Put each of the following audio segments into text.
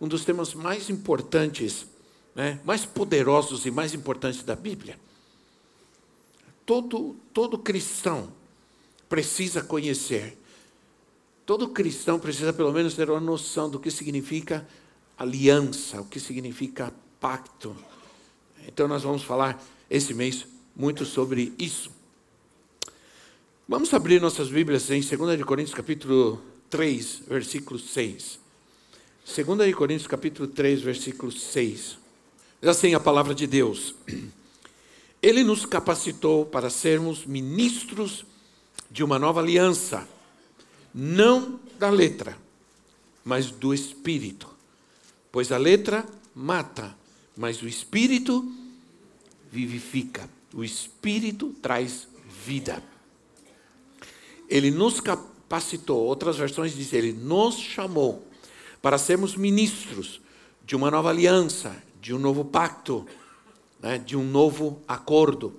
um dos temas mais importantes, né, mais poderosos e mais importantes da Bíblia. Todo, todo cristão precisa conhecer, todo cristão precisa pelo menos ter uma noção do que significa aliança, o que significa pacto. Então nós vamos falar esse mês muito sobre isso. Vamos abrir nossas Bíblias em 2 Coríntios capítulo 3, versículo 6. 2 Coríntios capítulo 3, versículo 6. Diz assim a palavra de Deus. Ele nos capacitou para sermos ministros de uma nova aliança, não da letra, mas do espírito. Pois a letra mata, mas o espírito vivifica. O espírito traz vida. Ele nos capacitou. Outras versões dizem, ele nos chamou para sermos ministros de uma nova aliança, de um novo pacto, né, de um novo acordo.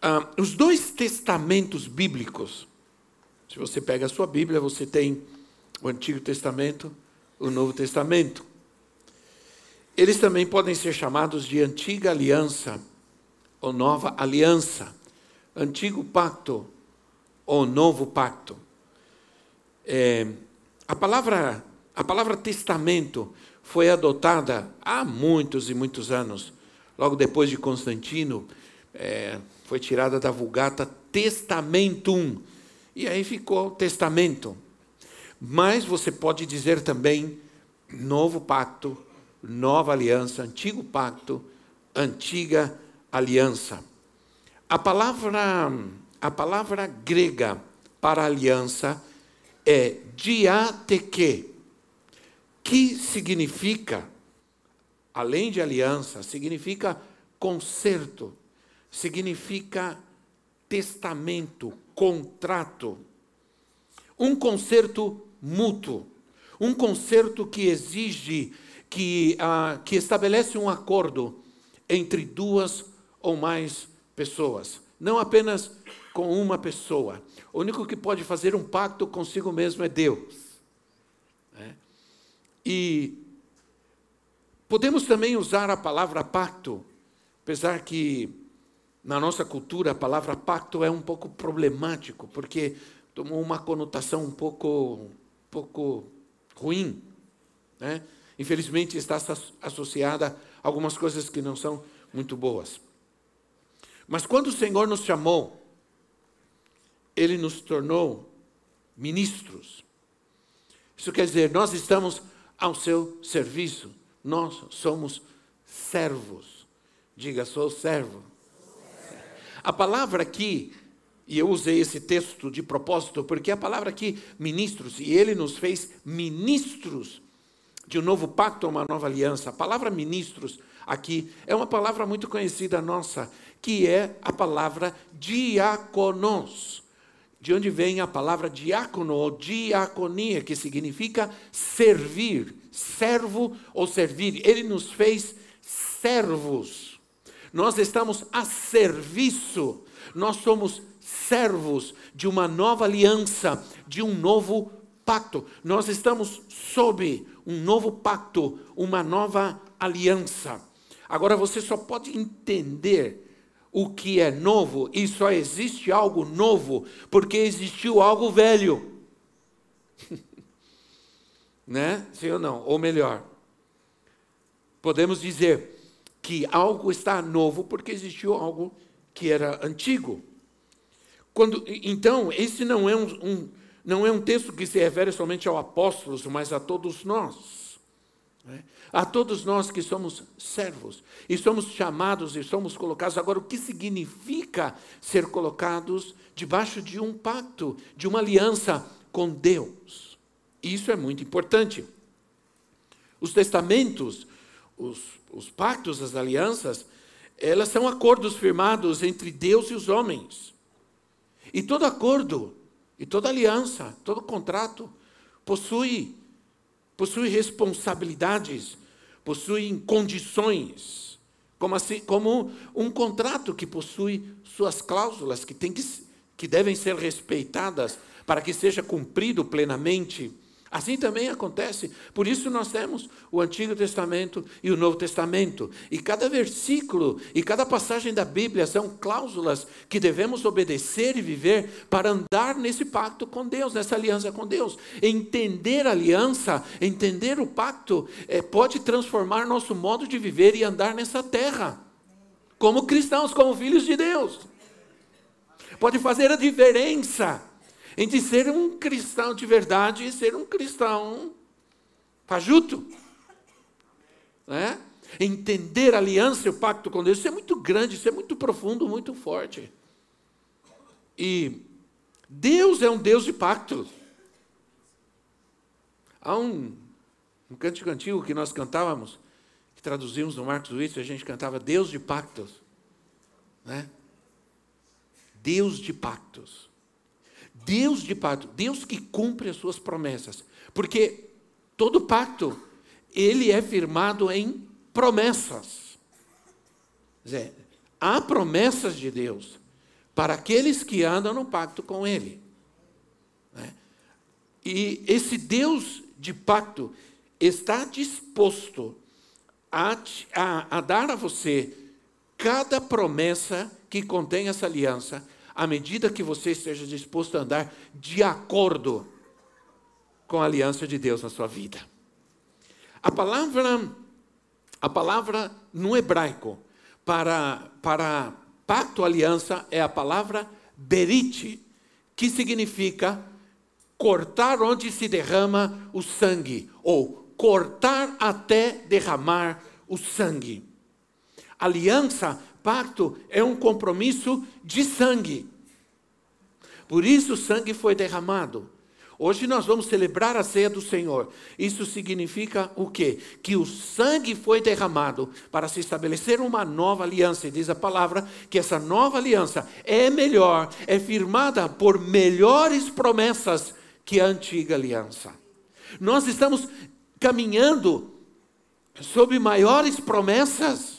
Ah, os dois testamentos bíblicos, se você pega a sua Bíblia, você tem o Antigo Testamento, o Novo Testamento. Eles também podem ser chamados de Antiga Aliança ou Nova Aliança, Antigo Pacto o novo pacto. É, a, palavra, a palavra testamento foi adotada há muitos e muitos anos. Logo depois de Constantino, é, foi tirada da Vulgata testamentum. E aí ficou testamento. Mas você pode dizer também novo pacto, nova aliança, antigo pacto, antiga aliança. A palavra a palavra grega para aliança é diateke, que significa, além de aliança, significa conserto, significa testamento, contrato. Um conserto mútuo, um conserto que exige, que, uh, que estabelece um acordo entre duas ou mais pessoas. Não apenas com uma pessoa. O único que pode fazer um pacto consigo mesmo é Deus. Né? E podemos também usar a palavra pacto, apesar que na nossa cultura a palavra pacto é um pouco problemático, porque tomou uma conotação um pouco, pouco ruim. Né? Infelizmente está associada a algumas coisas que não são muito boas. Mas quando o Senhor nos chamou ele nos tornou ministros. Isso quer dizer, nós estamos ao seu serviço, nós somos servos. Diga, sou servo. A palavra aqui, e eu usei esse texto de propósito, porque a palavra aqui, ministros, e ele nos fez ministros de um novo pacto, uma nova aliança. A palavra ministros aqui é uma palavra muito conhecida nossa, que é a palavra diaconos de onde vem a palavra diácono ou diaconia, que significa servir, servo ou servir. Ele nos fez servos. Nós estamos a serviço. Nós somos servos de uma nova aliança, de um novo pacto. Nós estamos sob um novo pacto, uma nova aliança. Agora você só pode entender o que é novo e só existe algo novo porque existiu algo velho. né? Sim ou não? Ou melhor, podemos dizer que algo está novo porque existiu algo que era antigo. Quando, então, esse não é um, um, não é um texto que se refere somente aos apóstolos, mas a todos nós. Né? A todos nós que somos servos e somos chamados e somos colocados. Agora, o que significa ser colocados debaixo de um pacto, de uma aliança com Deus? Isso é muito importante. Os testamentos, os, os pactos, as alianças, elas são acordos firmados entre Deus e os homens. E todo acordo, e toda aliança, todo contrato possui possui responsabilidades, possui condições, como, assim, como um contrato que possui suas cláusulas que, tem que, que devem ser respeitadas para que seja cumprido plenamente. Assim também acontece. Por isso nós temos o Antigo Testamento e o Novo Testamento. E cada versículo e cada passagem da Bíblia são cláusulas que devemos obedecer e viver para andar nesse pacto com Deus, nessa aliança com Deus. Entender a aliança, entender o pacto, é, pode transformar nosso modo de viver e andar nessa terra. Como cristãos, como filhos de Deus. Pode fazer a diferença entre ser um cristão de verdade e ser um cristão fajuto. Né? Entender a aliança e o pacto com Deus, isso é muito grande, isso é muito profundo, muito forte. E Deus é um Deus de pactos. Há um, um cântico antigo que nós cantávamos, que traduzimos no Marcos Witt, a gente cantava Deus de pactos. Né? Deus de pactos. Deus de pacto, Deus que cumpre as suas promessas. Porque todo pacto, ele é firmado em promessas. Quer dizer, há promessas de Deus para aqueles que andam no pacto com Ele. Né? E esse Deus de pacto está disposto a, a, a dar a você cada promessa que contém essa aliança à medida que você esteja disposto a andar de acordo com a aliança de Deus na sua vida. A palavra, a palavra no hebraico para, para pacto, aliança, é a palavra berite, que significa cortar onde se derrama o sangue, ou cortar até derramar o sangue. Aliança pacto é um compromisso de sangue. Por isso o sangue foi derramado. Hoje nós vamos celebrar a ceia do Senhor. Isso significa o quê? Que o sangue foi derramado para se estabelecer uma nova aliança. E diz a palavra que essa nova aliança é melhor, é firmada por melhores promessas que a antiga aliança. Nós estamos caminhando sob maiores promessas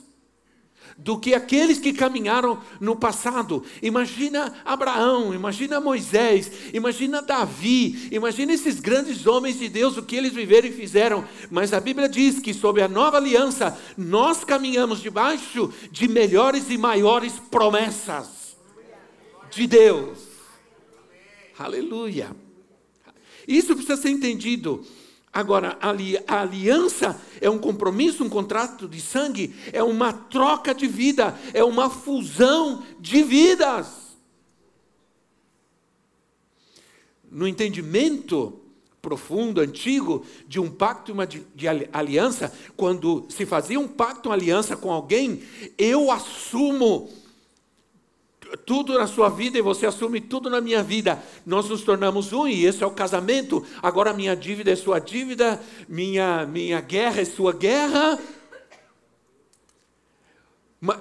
do que aqueles que caminharam no passado. Imagina Abraão, imagina Moisés, imagina Davi, imagina esses grandes homens de Deus, o que eles viveram e fizeram. Mas a Bíblia diz que sob a nova aliança, nós caminhamos debaixo de melhores e maiores promessas de Deus. Aleluia. Isso precisa ser entendido. Agora, a aliança é um compromisso, um contrato de sangue, é uma troca de vida, é uma fusão de vidas. No entendimento profundo, antigo, de um pacto uma de aliança, quando se fazia um pacto, uma aliança com alguém, eu assumo tudo na sua vida e você assume tudo na minha vida. Nós nos tornamos um e esse é o casamento. Agora minha dívida é sua dívida, minha, minha guerra é sua guerra.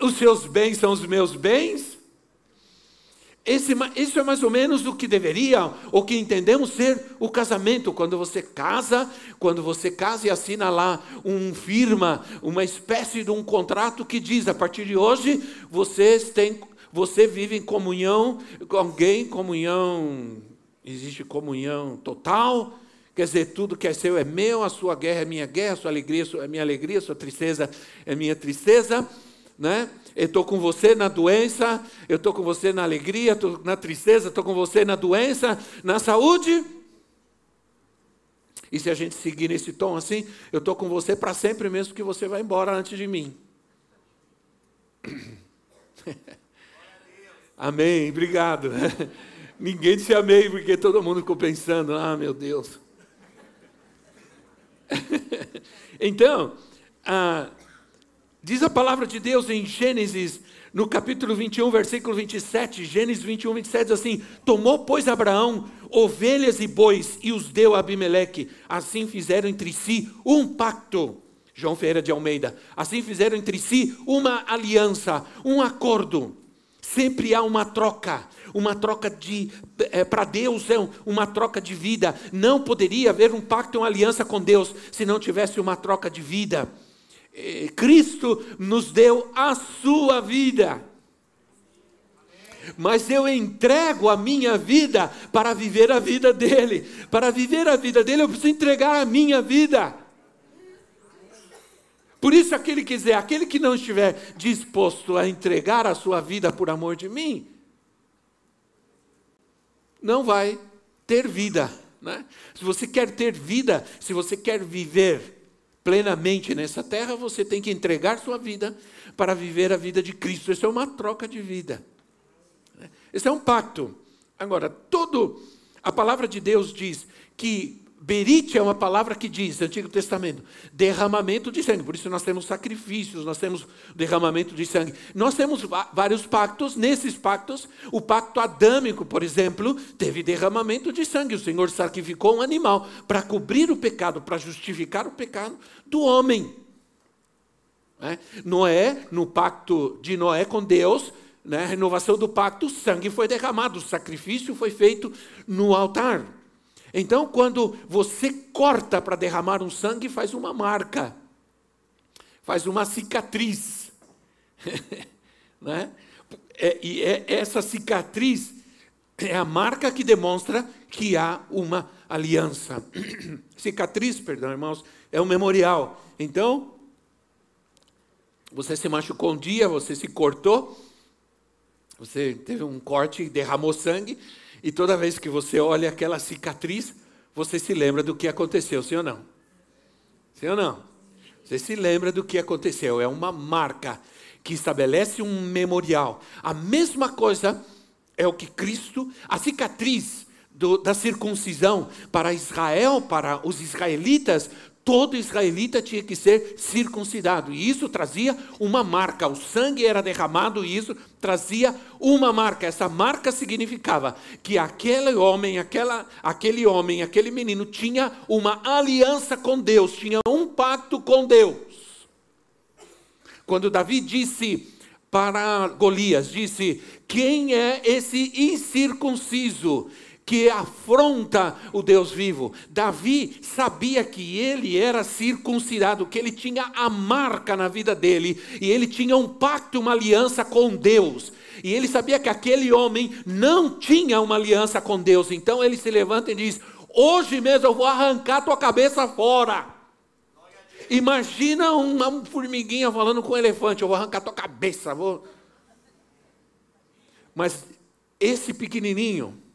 Os seus bens são os meus bens. Esse, isso é mais ou menos o que deveria, ou que entendemos ser o casamento. Quando você casa, quando você casa e assina lá um firma, uma espécie de um contrato que diz: a partir de hoje vocês têm você vive em comunhão com alguém, comunhão, existe comunhão total. Quer dizer, tudo que é seu é meu, a sua guerra é minha guerra, a sua alegria é minha alegria, a sua tristeza é minha tristeza. Né? Eu estou com você na doença, eu estou com você na alegria, na tristeza, estou com você na doença, na saúde. E se a gente seguir nesse tom assim, eu estou com você para sempre, mesmo que você vá embora antes de mim. Amém, obrigado. Ninguém disse amém, porque todo mundo ficou pensando, ah, meu Deus. então, ah, Diz a palavra de Deus em Gênesis, no capítulo 21, versículo 27, Gênesis 21, 27, diz assim: Tomou, pois, Abraão ovelhas e bois e os deu a Abimeleque. Assim fizeram entre si um pacto. João Ferreira de Almeida. Assim fizeram entre si uma aliança, um acordo. Sempre há uma troca, uma troca de é, para Deus é uma troca de vida. Não poderia haver um pacto, uma aliança com Deus se não tivesse uma troca de vida. É, Cristo nos deu a sua vida. Mas eu entrego a minha vida para viver a vida dele. Para viver a vida dele, eu preciso entregar a minha vida. Por isso, aquele que quiser, aquele que não estiver disposto a entregar a sua vida por amor de mim, não vai ter vida. Né? Se você quer ter vida, se você quer viver plenamente nessa terra, você tem que entregar sua vida para viver a vida de Cristo. Isso é uma troca de vida. Esse é um pacto. Agora, todo a palavra de Deus diz que Berite é uma palavra que diz, Antigo Testamento, derramamento de sangue. Por isso nós temos sacrifícios, nós temos derramamento de sangue. Nós temos vários pactos. Nesses pactos, o pacto adâmico, por exemplo, teve derramamento de sangue. O Senhor sacrificou um animal para cobrir o pecado, para justificar o pecado do homem. É? Noé, no pacto de Noé com Deus, né, renovação do pacto, sangue foi derramado, o sacrifício foi feito no altar. Então, quando você corta para derramar um sangue, faz uma marca, faz uma cicatriz. né? É, e é, essa cicatriz é a marca que demonstra que há uma aliança. cicatriz, perdão, irmãos, é um memorial. Então, você se machucou um dia, você se cortou, você teve um corte e derramou sangue. E toda vez que você olha aquela cicatriz, você se lembra do que aconteceu, sim ou não? Sim ou não? Você se lembra do que aconteceu. É uma marca que estabelece um memorial. A mesma coisa é o que Cristo, a cicatriz do, da circuncisão para Israel, para os israelitas, todo israelita tinha que ser circuncidado. E isso trazia uma marca. O sangue era derramado e isso trazia uma marca. Essa marca significava que aquele homem, aquela, aquele homem, aquele menino tinha uma aliança com Deus, tinha um pacto com Deus. Quando Davi disse para Golias, disse: "Quem é esse incircunciso?" Que afronta o Deus vivo. Davi sabia que ele era circuncidado, que ele tinha a marca na vida dele, e ele tinha um pacto, uma aliança com Deus. E ele sabia que aquele homem não tinha uma aliança com Deus. Então ele se levanta e diz: Hoje mesmo eu vou arrancar tua cabeça fora. Imagina uma formiguinha falando com um elefante: Eu vou arrancar tua cabeça. Vou... Mas esse pequenininho,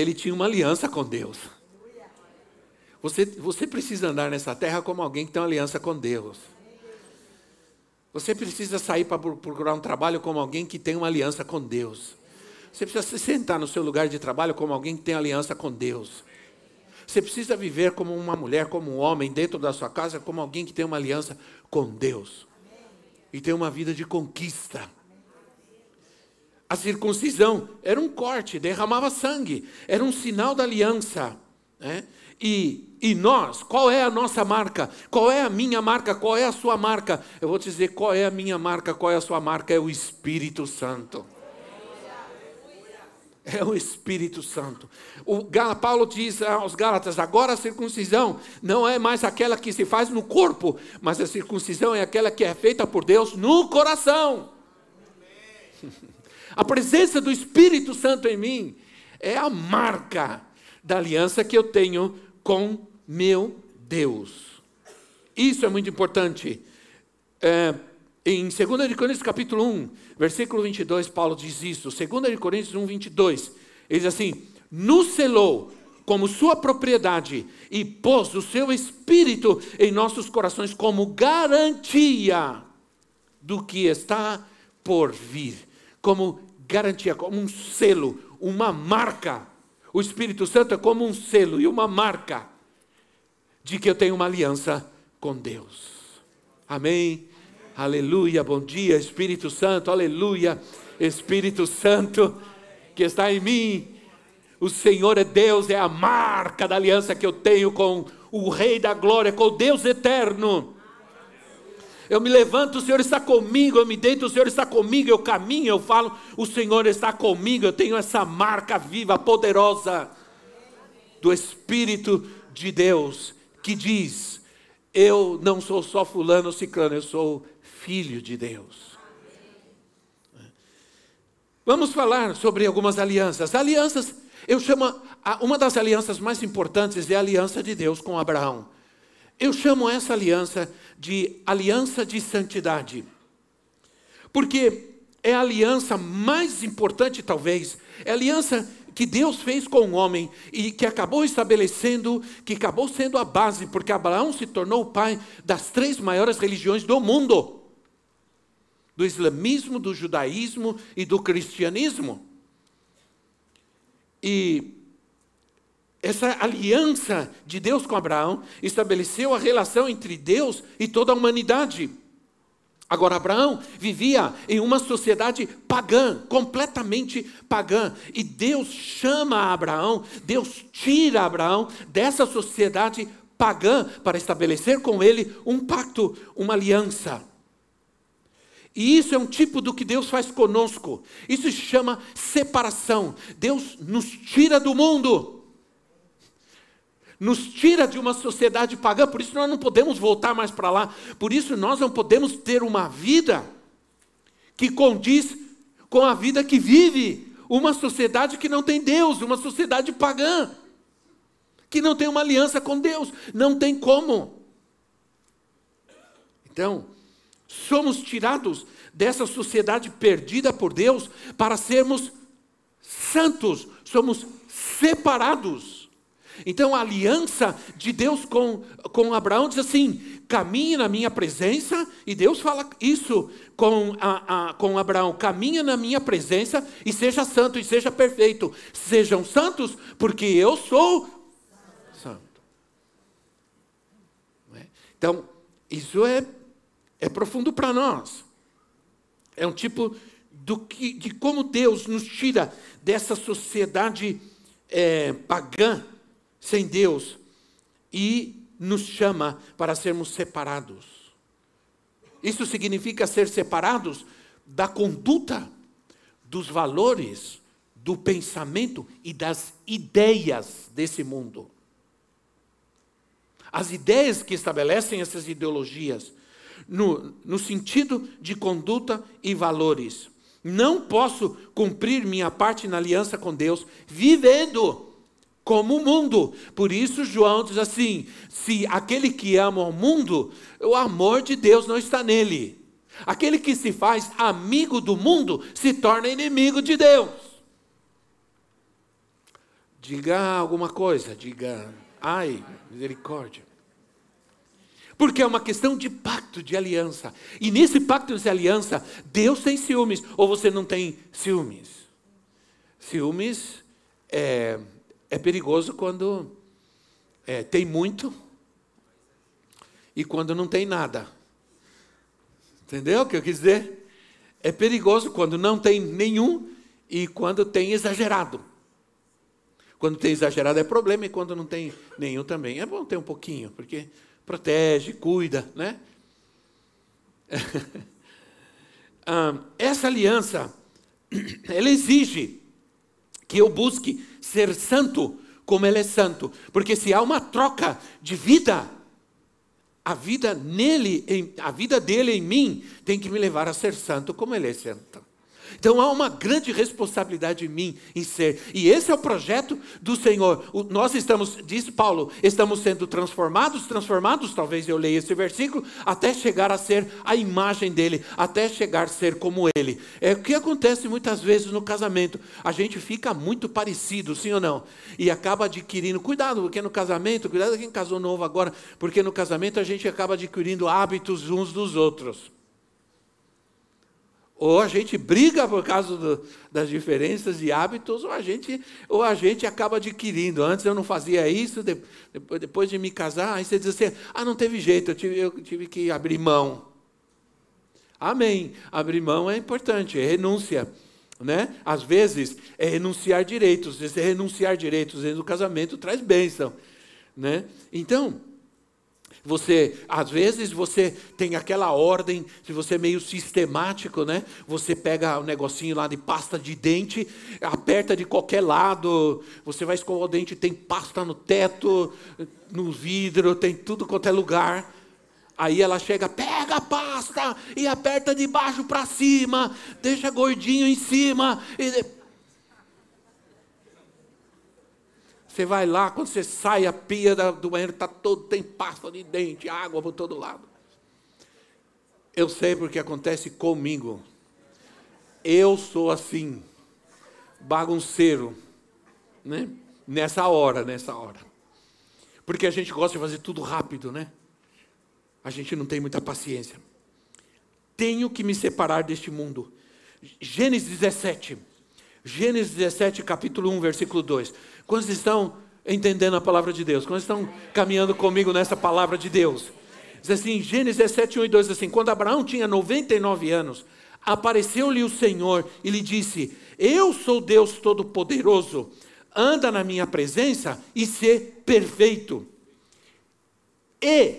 ele tinha uma aliança com Deus. Você, você precisa andar nessa terra como alguém que tem uma aliança com Deus. Você precisa sair para procurar um trabalho como alguém que tem uma aliança com Deus. Você precisa se sentar no seu lugar de trabalho como alguém que tem aliança com Deus. Você precisa viver como uma mulher, como um homem, dentro da sua casa, como alguém que tem uma aliança com Deus. E tem uma vida de conquista. A circuncisão era um corte, derramava sangue, era um sinal da aliança. Né? E, e nós, qual é a nossa marca? Qual é a minha marca? Qual é a sua marca? Eu vou te dizer qual é a minha marca, qual é a sua marca? É o Espírito Santo. É o Espírito Santo. O Paulo diz aos Gálatas: agora a circuncisão não é mais aquela que se faz no corpo, mas a circuncisão é aquela que é feita por Deus no coração. A presença do Espírito Santo em mim é a marca da aliança que eu tenho com meu Deus. Isso é muito importante. É, em 2 Coríntios capítulo 1, versículo 22, Paulo diz isso. 2 Coríntios 1, 22. Ele diz assim: nos selou como sua propriedade e pôs o seu espírito em nossos corações como garantia do que está por vir, como garantia, como um selo, uma marca. O Espírito Santo é como um selo e uma marca de que eu tenho uma aliança com Deus. Amém? Aleluia, bom dia, Espírito Santo, aleluia, Espírito Santo que está em mim. O Senhor é Deus, é a marca da aliança que eu tenho com o Rei da Glória, com o Deus eterno. Eu me levanto, o Senhor está comigo, eu me deito, o Senhor está comigo, eu caminho, eu falo, o Senhor está comigo, eu tenho essa marca viva, poderosa do Espírito de Deus, que diz: Eu não sou só fulano ou ciclano, eu sou filho de Deus. Vamos falar sobre algumas alianças. Alianças, eu chamo, uma das alianças mais importantes é a aliança de Deus com Abraão. Eu chamo essa aliança de aliança de santidade. Porque é a aliança mais importante, talvez, é a aliança que Deus fez com o homem e que acabou estabelecendo, que acabou sendo a base, porque Abraão se tornou o pai das três maiores religiões do mundo: do islamismo, do judaísmo e do cristianismo. E essa aliança de Deus com Abraão estabeleceu a relação entre Deus e toda a humanidade. Agora, Abraão vivia em uma sociedade pagã, completamente pagã. E Deus chama Abraão, Deus tira Abraão dessa sociedade pagã para estabelecer com ele um pacto, uma aliança. E isso é um tipo do que Deus faz conosco. Isso se chama separação. Deus nos tira do mundo nos tira de uma sociedade pagã, por isso nós não podemos voltar mais para lá, por isso nós não podemos ter uma vida que condiz com a vida que vive uma sociedade que não tem Deus, uma sociedade pagã, que não tem uma aliança com Deus, não tem como. Então, somos tirados dessa sociedade perdida por Deus para sermos santos, somos separados. Então a aliança de Deus com, com Abraão diz assim: caminhe na minha presença, e Deus fala isso com, a, a, com Abraão: caminhe na minha presença e seja santo e seja perfeito. Sejam santos, porque eu sou santo. É? Então, isso é, é profundo para nós. É um tipo do que, de como Deus nos tira dessa sociedade é, pagã sem Deus e nos chama para sermos separados. Isso significa ser separados da conduta, dos valores, do pensamento e das ideias desse mundo. As ideias que estabelecem essas ideologias, no, no sentido de conduta e valores. Não posso cumprir minha parte na aliança com Deus vivendo como o mundo. Por isso, João diz assim: se aquele que ama o mundo, o amor de Deus não está nele. Aquele que se faz amigo do mundo se torna inimigo de Deus. Diga alguma coisa, diga, ai, misericórdia. Porque é uma questão de pacto, de aliança. E nesse pacto de aliança, Deus tem ciúmes, ou você não tem ciúmes. Ciúmes é é perigoso quando é, tem muito e quando não tem nada. Entendeu o que eu quis dizer? É perigoso quando não tem nenhum e quando tem exagerado. Quando tem exagerado é problema e quando não tem nenhum também. É bom ter um pouquinho, porque protege, cuida, né? Ah, essa aliança, ela exige que eu busque ser santo como ele é santo, porque se há uma troca de vida, a vida nele, a vida dele em mim tem que me levar a ser santo como ele é santo. Então há uma grande responsabilidade em mim em ser. E esse é o projeto do Senhor. O, nós estamos, diz Paulo, estamos sendo transformados, transformados, talvez eu leia esse versículo, até chegar a ser a imagem dele, até chegar a ser como ele. É o que acontece muitas vezes no casamento. A gente fica muito parecido, sim ou não? E acaba adquirindo, cuidado, porque no casamento, cuidado quem casou novo agora, porque no casamento a gente acaba adquirindo hábitos uns dos outros. Ou a gente briga por causa do, das diferenças de hábitos, ou a, gente, ou a gente acaba adquirindo. Antes eu não fazia isso, depois, depois de me casar, aí você diz assim: ah, não teve jeito, eu tive, eu tive que abrir mão. Amém. Abrir mão é importante, é renúncia. Né? Às vezes é renunciar direitos, esse renunciar direitos dentro do casamento traz bênção. Né? Então, você, às vezes, você tem aquela ordem, se você é meio sistemático, né? Você pega o um negocinho lá de pasta de dente, aperta de qualquer lado, você vai escovar o dente, tem pasta no teto, no vidro, tem tudo quanto é lugar. Aí ela chega, pega a pasta e aperta de baixo para cima, deixa gordinho em cima. E... Você vai lá, quando você sai, a pia do banheiro está todo, tem pasta de dente, água por todo lado. Eu sei porque acontece comigo. Eu sou assim, bagunceiro, né? Nessa hora, nessa hora. Porque a gente gosta de fazer tudo rápido, né? a gente não tem muita paciência. Tenho que me separar deste mundo. Gênesis 17. Gênesis 17, capítulo 1, versículo 2. Quantos estão entendendo a palavra de Deus? Quantos estão caminhando comigo nessa palavra de Deus? Diz assim, Gênesis 17, 1 e 2, diz assim, quando Abraão tinha 99 anos, apareceu-lhe o Senhor e lhe disse, eu sou Deus Todo-Poderoso, anda na minha presença e ser perfeito. E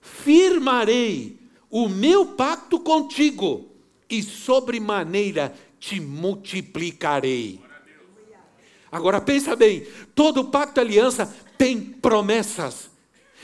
firmarei o meu pacto contigo e sobremaneira te multiplicarei. Agora pensa bem, todo pacto aliança tem promessas.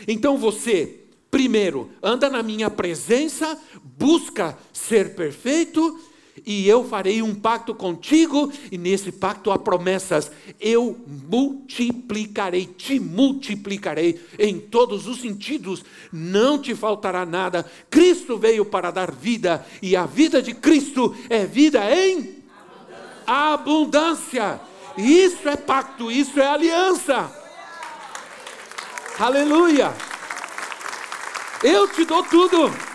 Então você, primeiro, anda na minha presença, busca ser perfeito e eu farei um pacto contigo, e nesse pacto há promessas. Eu multiplicarei, te multiplicarei em todos os sentidos, não te faltará nada. Cristo veio para dar vida, e a vida de Cristo é vida em abundância. abundância. Isso é pacto, isso é aliança. Aleluia. Eu te dou tudo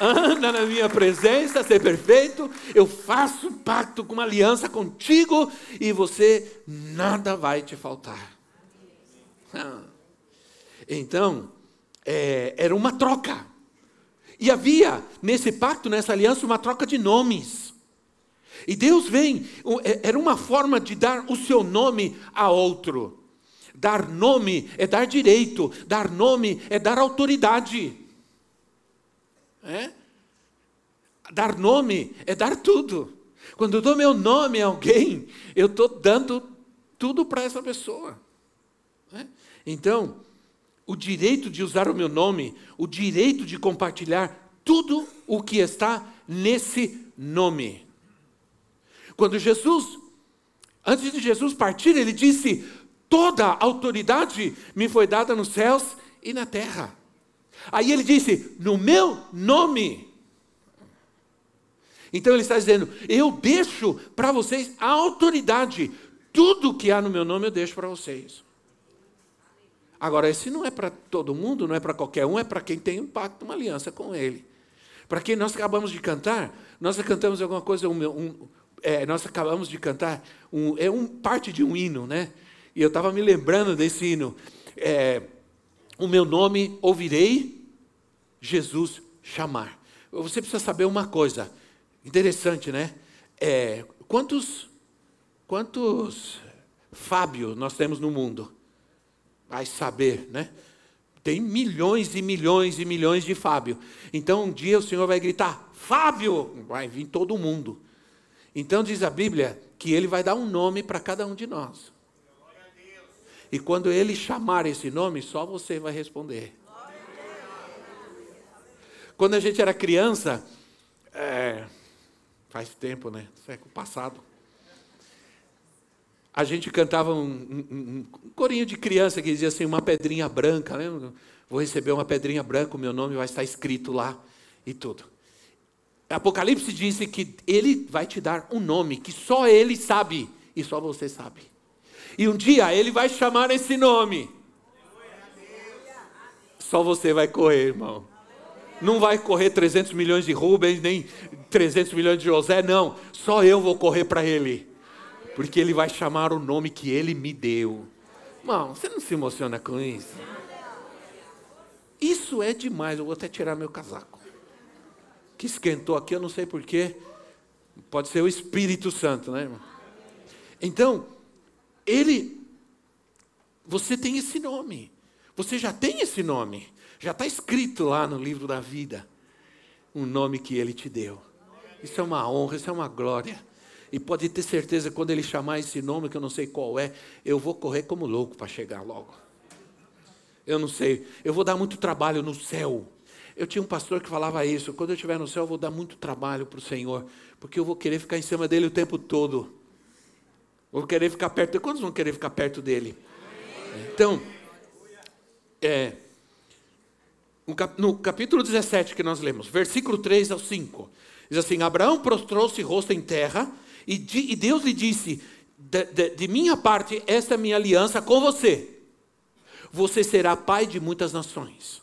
anda na minha presença, ser perfeito, eu faço um pacto com uma aliança contigo e você nada vai te faltar. Ah. Então, é, era uma troca. E havia nesse pacto, nessa aliança, uma troca de nomes. E Deus vem, é, era uma forma de dar o seu nome a outro. Dar nome é dar direito, dar nome é dar autoridade. É? Dar nome é dar tudo. Quando eu dou meu nome a alguém, eu estou dando tudo para essa pessoa. É? Então, o direito de usar o meu nome, o direito de compartilhar tudo o que está nesse nome. Quando Jesus, antes de Jesus partir, ele disse: Toda autoridade me foi dada nos céus e na terra. Aí ele disse: No meu nome. Então ele está dizendo: Eu deixo para vocês a autoridade. Tudo que há no meu nome eu deixo para vocês. Agora, esse não é para todo mundo, não é para qualquer um, é para quem tem um pacto, uma aliança com ele. Para quem nós acabamos de cantar, nós cantamos alguma coisa, um, um, é, nós acabamos de cantar, um, é um parte de um hino, né? E eu estava me lembrando desse hino. É, o meu nome ouvirei Jesus chamar. Você precisa saber uma coisa interessante, né? É, quantos, quantos Fábio nós temos no mundo? Vai saber, né? Tem milhões e milhões e milhões de Fábio. Então um dia o Senhor vai gritar: Fábio! Vai vir todo mundo. Então diz a Bíblia que ele vai dar um nome para cada um de nós. E quando ele chamar esse nome, só você vai responder. Quando a gente era criança, é, faz tempo, né? Século passado. A gente cantava um, um, um, corinho de criança que dizia assim, uma pedrinha branca? Vou receber uma pedrinha branca, o meu nome vai estar escrito lá e tudo. Apocalipse disse que ele vai te dar um nome que só ele sabe e só você sabe. E um dia ele vai chamar esse nome. Só você vai correr, irmão. Não vai correr 300 milhões de Rubens, nem 300 milhões de José, não. Só eu vou correr para ele. Porque ele vai chamar o nome que ele me deu. Irmão, você não se emociona com isso? Isso é demais. Eu vou até tirar meu casaco. que esquentou aqui, eu não sei porquê. Pode ser o Espírito Santo, né, irmão? Então, ele, você tem esse nome. Você já tem esse nome. Já está escrito lá no livro da vida. Um nome que ele te deu. Isso é uma honra, isso é uma glória. E pode ter certeza, quando ele chamar esse nome, que eu não sei qual é, eu vou correr como louco para chegar logo. Eu não sei, eu vou dar muito trabalho no céu. Eu tinha um pastor que falava isso: quando eu estiver no céu, eu vou dar muito trabalho para o Senhor, porque eu vou querer ficar em cima dele o tempo todo. Vou querer ficar perto. Quantos vão querer ficar perto dele? Então, é, no capítulo 17 que nós lemos, versículo 3 ao 5, diz assim: Abraão prostrou-se rosto em terra, e, Deus lhe disse: de, de, de minha parte, esta é a minha aliança com você. Você será pai de muitas nações.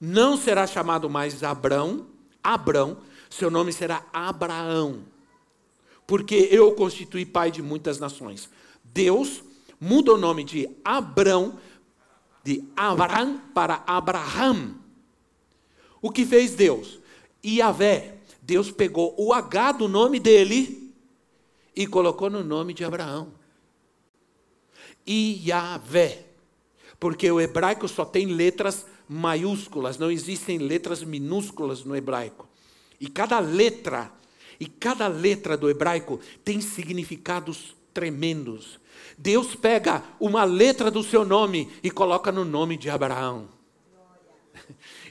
Não será chamado mais Abrão, Abrão, seu nome será Abraão, porque eu constituí pai de muitas nações. Deus muda o nome de Abrão, de Abraham para Abraham. O que fez Deus? Iavé. Deus pegou o H do nome dele e colocou no nome de Abraão. Iavé. Porque o hebraico só tem letras maiúsculas, não existem letras minúsculas no hebraico. E cada letra, e cada letra do hebraico tem significados tremendos. Deus pega uma letra do seu nome e coloca no nome de Abraão.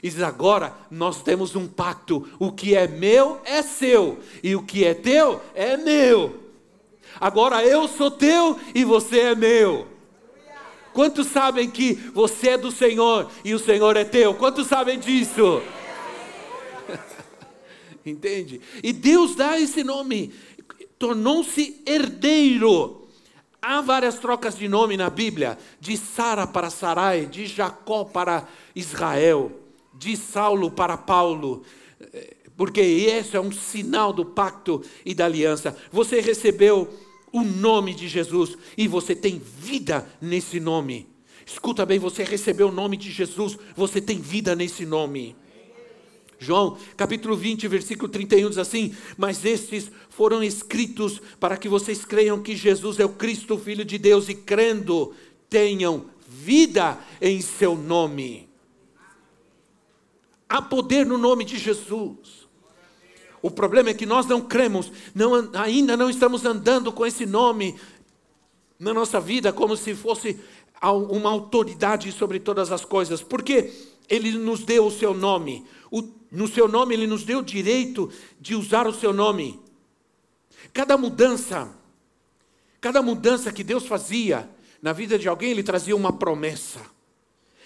E diz: agora nós temos um pacto: o que é meu é seu, e o que é teu é meu. Agora eu sou teu e você é meu. Quantos sabem que você é do Senhor e o Senhor é teu? Quantos sabem disso? Entende? E Deus dá esse nome, tornou-se herdeiro. Há várias trocas de nome na Bíblia: de Sara para Sarai, de Jacó para Israel, de Saulo para Paulo porque esse é um sinal do pacto e da aliança. Você recebeu o nome de Jesus e você tem vida nesse nome. Escuta bem, você recebeu o nome de Jesus, você tem vida nesse nome. João, capítulo 20, versículo 31 diz assim: Mas estes foram escritos para que vocês creiam que Jesus é o Cristo, Filho de Deus, e crendo, tenham vida em seu nome. Há poder no nome de Jesus. O problema é que nós não cremos, não, ainda não estamos andando com esse nome na nossa vida como se fosse uma autoridade sobre todas as coisas, porque Ele nos deu o seu nome, o, no seu nome Ele nos deu o direito de usar o seu nome. Cada mudança, cada mudança que Deus fazia na vida de alguém, Ele trazia uma promessa.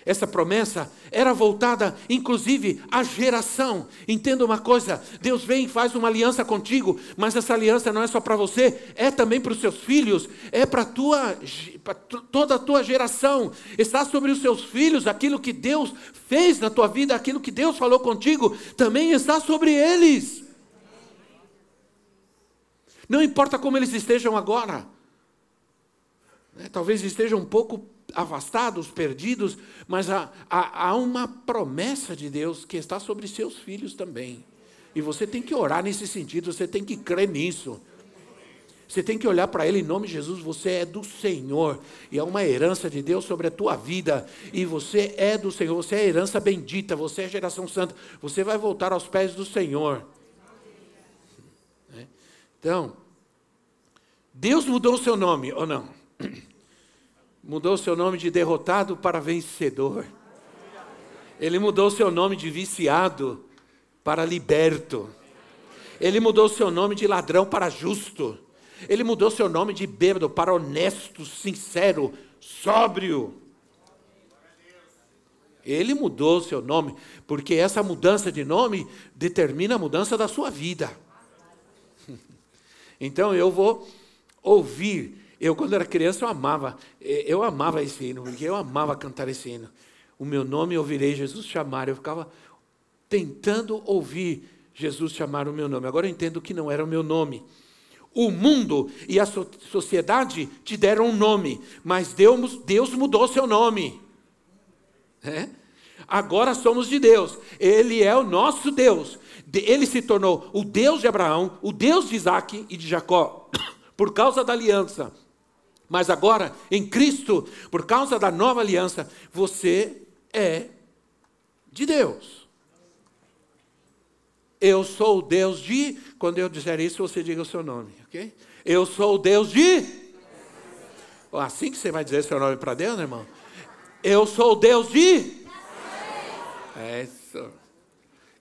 Essa promessa era voltada, inclusive, à geração. Entenda uma coisa: Deus vem e faz uma aliança contigo, mas essa aliança não é só para você, é também para os seus filhos, é para tua, toda a tua geração. Está sobre os seus filhos aquilo que Deus fez na tua vida, aquilo que Deus falou contigo, também está sobre eles. Não importa como eles estejam agora, né, talvez estejam um pouco afastados, perdidos, mas há, há, há, uma promessa de Deus que está sobre seus filhos também. E você tem que orar nesse sentido, você tem que crer nisso. Você tem que olhar para Ele em nome de Jesus. Você é do Senhor e é uma herança de Deus sobre a tua vida. E você é do Senhor, você é herança bendita, você é geração santa. Você vai voltar aos pés do Senhor. Né? Então, Deus mudou o seu nome ou não? mudou seu nome de derrotado para vencedor. Ele mudou seu nome de viciado para liberto. Ele mudou seu nome de ladrão para justo. Ele mudou seu nome de bêbado para honesto, sincero, sóbrio. Ele mudou seu nome, porque essa mudança de nome determina a mudança da sua vida. Então eu vou ouvir eu, quando era criança, eu amava, eu amava esse hino, porque eu amava cantar esse hino. O meu nome ouvirei Jesus chamar. Eu ficava tentando ouvir Jesus chamar o meu nome. Agora eu entendo que não era o meu nome. O mundo e a sociedade te deram um nome, mas Deus, Deus mudou seu nome. É? Agora somos de Deus, Ele é o nosso Deus. ele se tornou o Deus de Abraão, o Deus de Isaac e de Jacó, por causa da aliança. Mas agora, em Cristo, por causa da nova aliança, você é de Deus. Eu sou o Deus de. Quando eu disser isso, você diga o seu nome, ok? Eu sou o Deus de. Assim que você vai dizer seu nome para Deus, né, irmão? Eu sou o Deus de. É isso.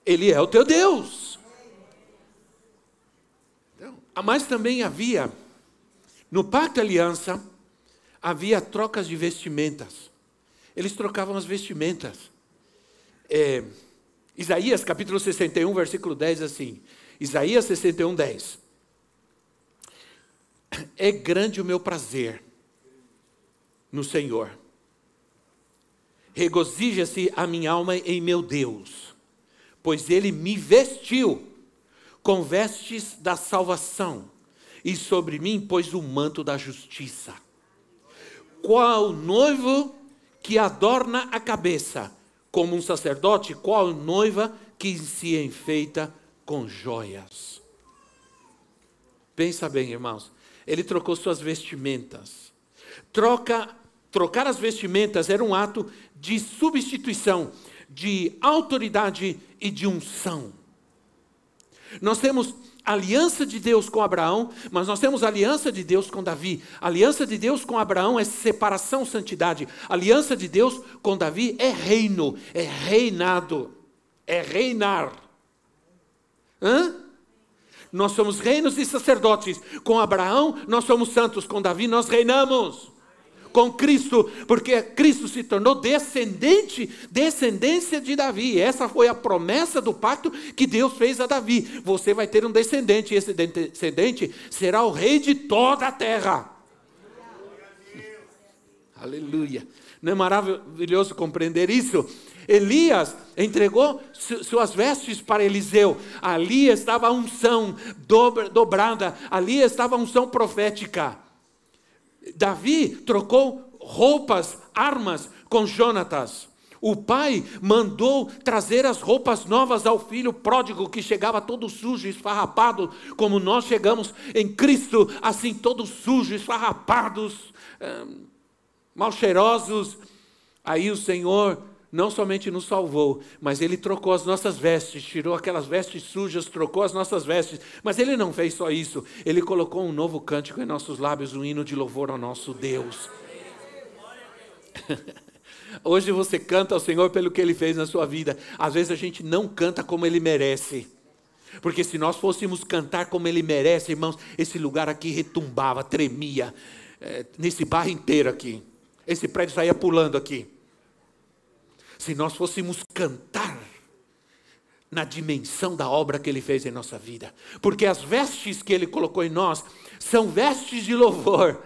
Ele é o teu Deus. Então, mas também havia, no pacto aliança, havia trocas de vestimentas. Eles trocavam as vestimentas. É, Isaías capítulo 61, versículo 10, assim. Isaías 61, 10. É grande o meu prazer no Senhor. Regozija-se a minha alma em meu Deus, pois ele me vestiu com vestes da salvação e sobre mim pôs o manto da justiça. Qual noivo que adorna a cabeça como um sacerdote, qual noiva que se enfeita com joias. Pensa bem, irmãos. Ele trocou suas vestimentas. Troca, trocar as vestimentas era um ato de substituição, de autoridade e de unção. Nós temos aliança de Deus com Abraão, mas nós temos aliança de Deus com Davi. Aliança de Deus com Abraão é separação, santidade. Aliança de Deus com Davi é reino, é reinado, é reinar. Hã? Nós somos reinos e sacerdotes. Com Abraão, nós somos santos. Com Davi, nós reinamos com Cristo, porque Cristo se tornou descendente, descendência de Davi. Essa foi a promessa do pacto que Deus fez a Davi. Você vai ter um descendente, e esse descendente será o rei de toda a terra. Aleluia. Não é maravilhoso compreender isso? Elias entregou suas vestes para Eliseu. Ali estava a unção dobrada, ali estava a unção profética. Davi trocou roupas, armas com Jonatas. O pai mandou trazer as roupas novas ao filho pródigo que chegava todo sujo, esfarrapado, como nós chegamos em Cristo, assim todos sujos, esfarrapados, mal cheirosos. Aí o Senhor não somente nos salvou, mas Ele trocou as nossas vestes, tirou aquelas vestes sujas, trocou as nossas vestes. Mas Ele não fez só isso, Ele colocou um novo cântico em nossos lábios, um hino de louvor ao nosso Deus. Hoje você canta ao Senhor pelo que Ele fez na sua vida. Às vezes a gente não canta como Ele merece. Porque se nós fôssemos cantar como Ele merece, irmãos, esse lugar aqui retumbava, tremia, é, nesse bairro inteiro aqui. Esse prédio saía pulando aqui se nós fôssemos cantar na dimensão da obra que ele fez em nossa vida. Porque as vestes que ele colocou em nós são vestes de louvor.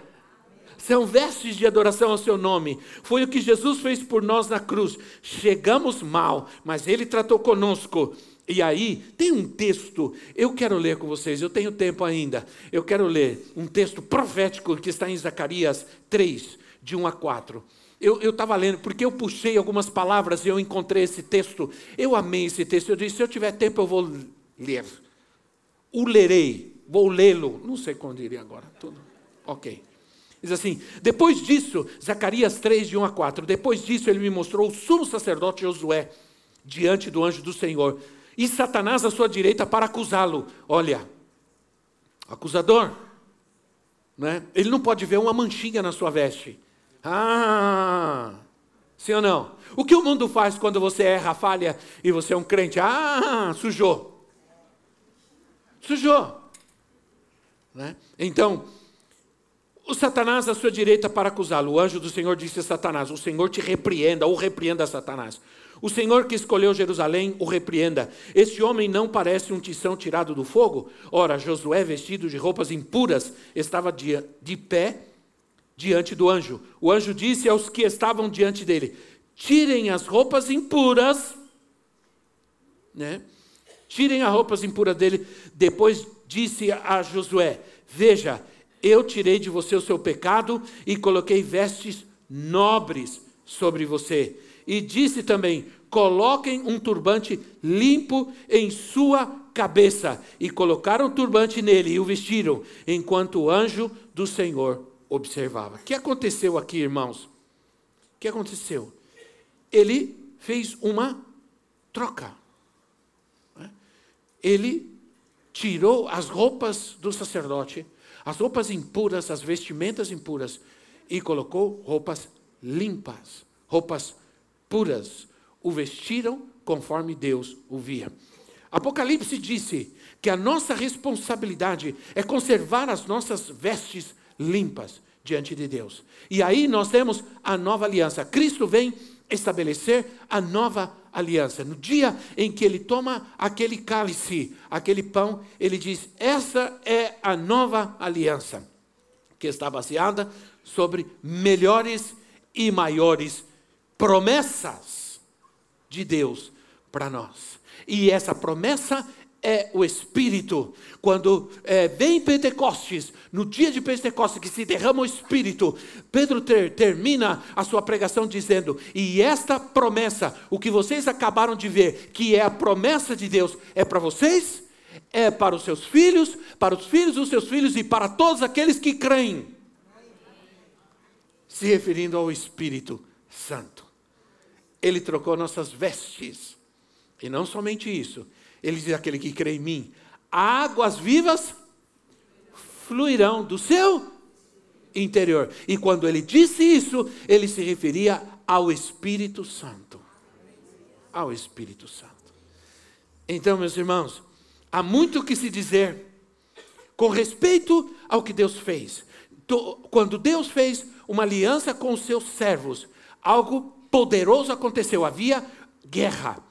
São vestes de adoração ao seu nome. Foi o que Jesus fez por nós na cruz. Chegamos mal, mas ele tratou conosco. E aí, tem um texto, eu quero ler com vocês, eu tenho tempo ainda. Eu quero ler um texto profético que está em Zacarias 3, de 1 a 4 eu estava lendo, porque eu puxei algumas palavras e eu encontrei esse texto. Eu amei esse texto. Eu disse: se eu tiver tempo, eu vou ler. O lerei, vou lê-lo. Não sei quando iria agora. Tudo. Ok. Diz assim: depois disso, Zacarias 3, de 1 a 4. Depois disso, ele me mostrou o sumo sacerdote Josué diante do anjo do Senhor. E Satanás à sua direita para acusá-lo. Olha, acusador. Né? Ele não pode ver uma manchinha na sua veste. Ah, sim ou não? O que o mundo faz quando você erra, falha e você é um crente? Ah, sujou. Sujou. Né? Então, o Satanás à sua direita para acusá-lo. O anjo do Senhor disse a Satanás: O Senhor te repreenda, ou repreenda Satanás. O Senhor que escolheu Jerusalém o repreenda. Este homem não parece um tição tirado do fogo? Ora, Josué, vestido de roupas impuras, estava de, de pé diante do anjo. O anjo disse aos que estavam diante dele: tirem as roupas impuras, né? Tirem as roupas impuras dele. Depois disse a Josué: Veja, eu tirei de você o seu pecado e coloquei vestes nobres sobre você. E disse também: coloquem um turbante limpo em sua cabeça. E colocaram o turbante nele e o vestiram, enquanto o anjo do Senhor observava. O que aconteceu aqui, irmãos? O que aconteceu? Ele fez uma troca. Né? Ele tirou as roupas do sacerdote, as roupas impuras, as vestimentas impuras, e colocou roupas limpas, roupas puras. O vestiram conforme Deus o via. Apocalipse disse que a nossa responsabilidade é conservar as nossas vestes limpas diante de Deus. E aí nós temos a nova aliança. Cristo vem estabelecer a nova aliança. No dia em que ele toma aquele cálice, aquele pão, ele diz: Essa é a nova aliança, que está baseada sobre melhores e maiores promessas de Deus para nós. E essa promessa é o Espírito. Quando é, vem Pentecostes, no dia de Pentecostes que se derrama o Espírito, Pedro ter, termina a sua pregação dizendo: E esta promessa, o que vocês acabaram de ver, que é a promessa de Deus, é para vocês, é para os seus filhos, para os filhos dos seus filhos e para todos aqueles que creem. Se referindo ao Espírito Santo. Ele trocou nossas vestes. E não somente isso, ele diz: aquele que crê em mim, águas vivas fluirão do seu interior. E quando ele disse isso, ele se referia ao Espírito Santo. Ao Espírito Santo. Então, meus irmãos, há muito que se dizer com respeito ao que Deus fez. Quando Deus fez uma aliança com os seus servos, algo poderoso aconteceu. Havia guerra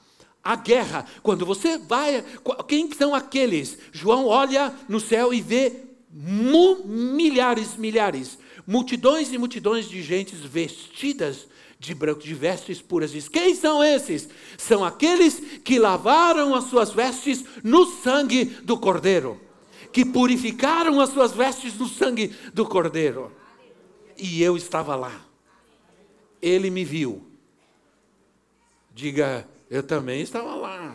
a guerra. Quando você vai, quem são aqueles? João olha no céu e vê milhares, milhares, multidões e multidões de gentes vestidas de branco, de vestes puras. Diz: Quem são esses? São aqueles que lavaram as suas vestes no sangue do Cordeiro, que purificaram as suas vestes no sangue do Cordeiro. E eu estava lá. Ele me viu. Diga, eu também estava lá.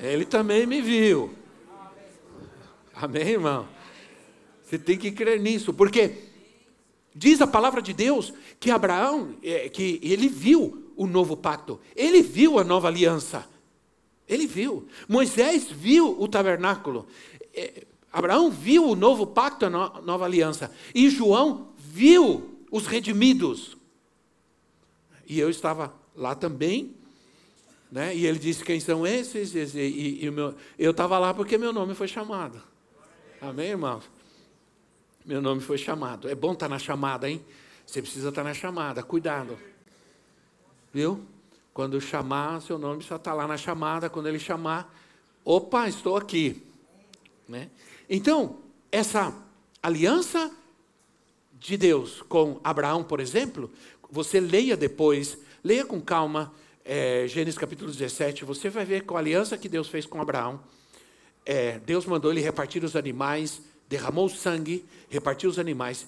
Ele também me viu. Amém, irmão? Você tem que crer nisso, porque diz a palavra de Deus que Abraão, é, que ele viu o novo pacto, ele viu a nova aliança. Ele viu. Moisés viu o tabernáculo. É, Abraão viu o novo pacto, a nova aliança. E João viu os redimidos. E eu estava lá também né? E ele disse: Quem são esses? E, e, e meu, eu estava lá porque meu nome foi chamado. Amém, irmãos? Meu nome foi chamado. É bom estar tá na chamada, hein? Você precisa estar tá na chamada, cuidado. Viu? Quando chamar, seu nome só está lá na chamada. Quando ele chamar, opa, estou aqui. Né? Então, essa aliança de Deus com Abraão, por exemplo, você leia depois, leia com calma é, Gênesis capítulo 17, você vai ver com a aliança que Deus fez com Abraão. É, Deus mandou ele repartir os animais, derramou sangue, repartiu os animais,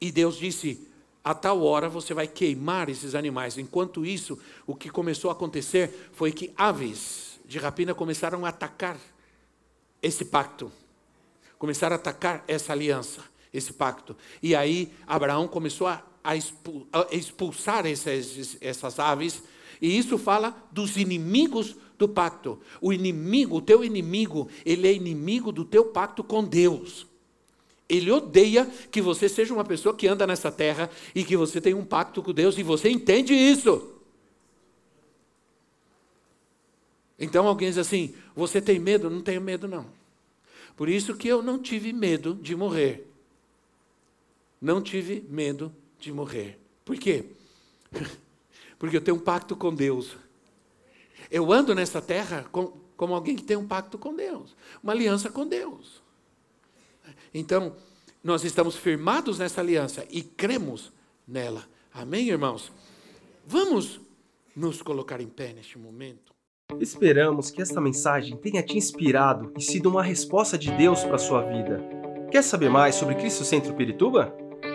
e Deus disse: a tal hora você vai queimar esses animais. Enquanto isso, o que começou a acontecer foi que aves de rapina começaram a atacar esse pacto, começaram a atacar essa aliança, esse pacto. E aí Abraão começou a, a expulsar essas, essas aves e isso fala dos inimigos do pacto. O inimigo, o teu inimigo, ele é inimigo do teu pacto com Deus. Ele odeia que você seja uma pessoa que anda nessa terra e que você tem um pacto com Deus e você entende isso. Então alguém diz assim: você tem medo? Não tenho medo, não. Por isso que eu não tive medo de morrer. Não tive medo de morrer. Por quê? porque eu tenho um pacto com Deus. Eu ando nessa terra com, como alguém que tem um pacto com Deus, uma aliança com Deus. Então, nós estamos firmados nessa aliança e cremos nela. Amém, irmãos? Vamos nos colocar em pé neste momento. Esperamos que esta mensagem tenha te inspirado e sido uma resposta de Deus para a sua vida. Quer saber mais sobre Cristo Centro Pirituba?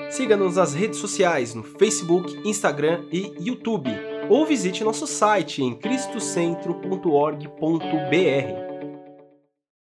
Siga-nos nas redes sociais no Facebook, Instagram e YouTube. Ou visite nosso site em cristocentro.org.br.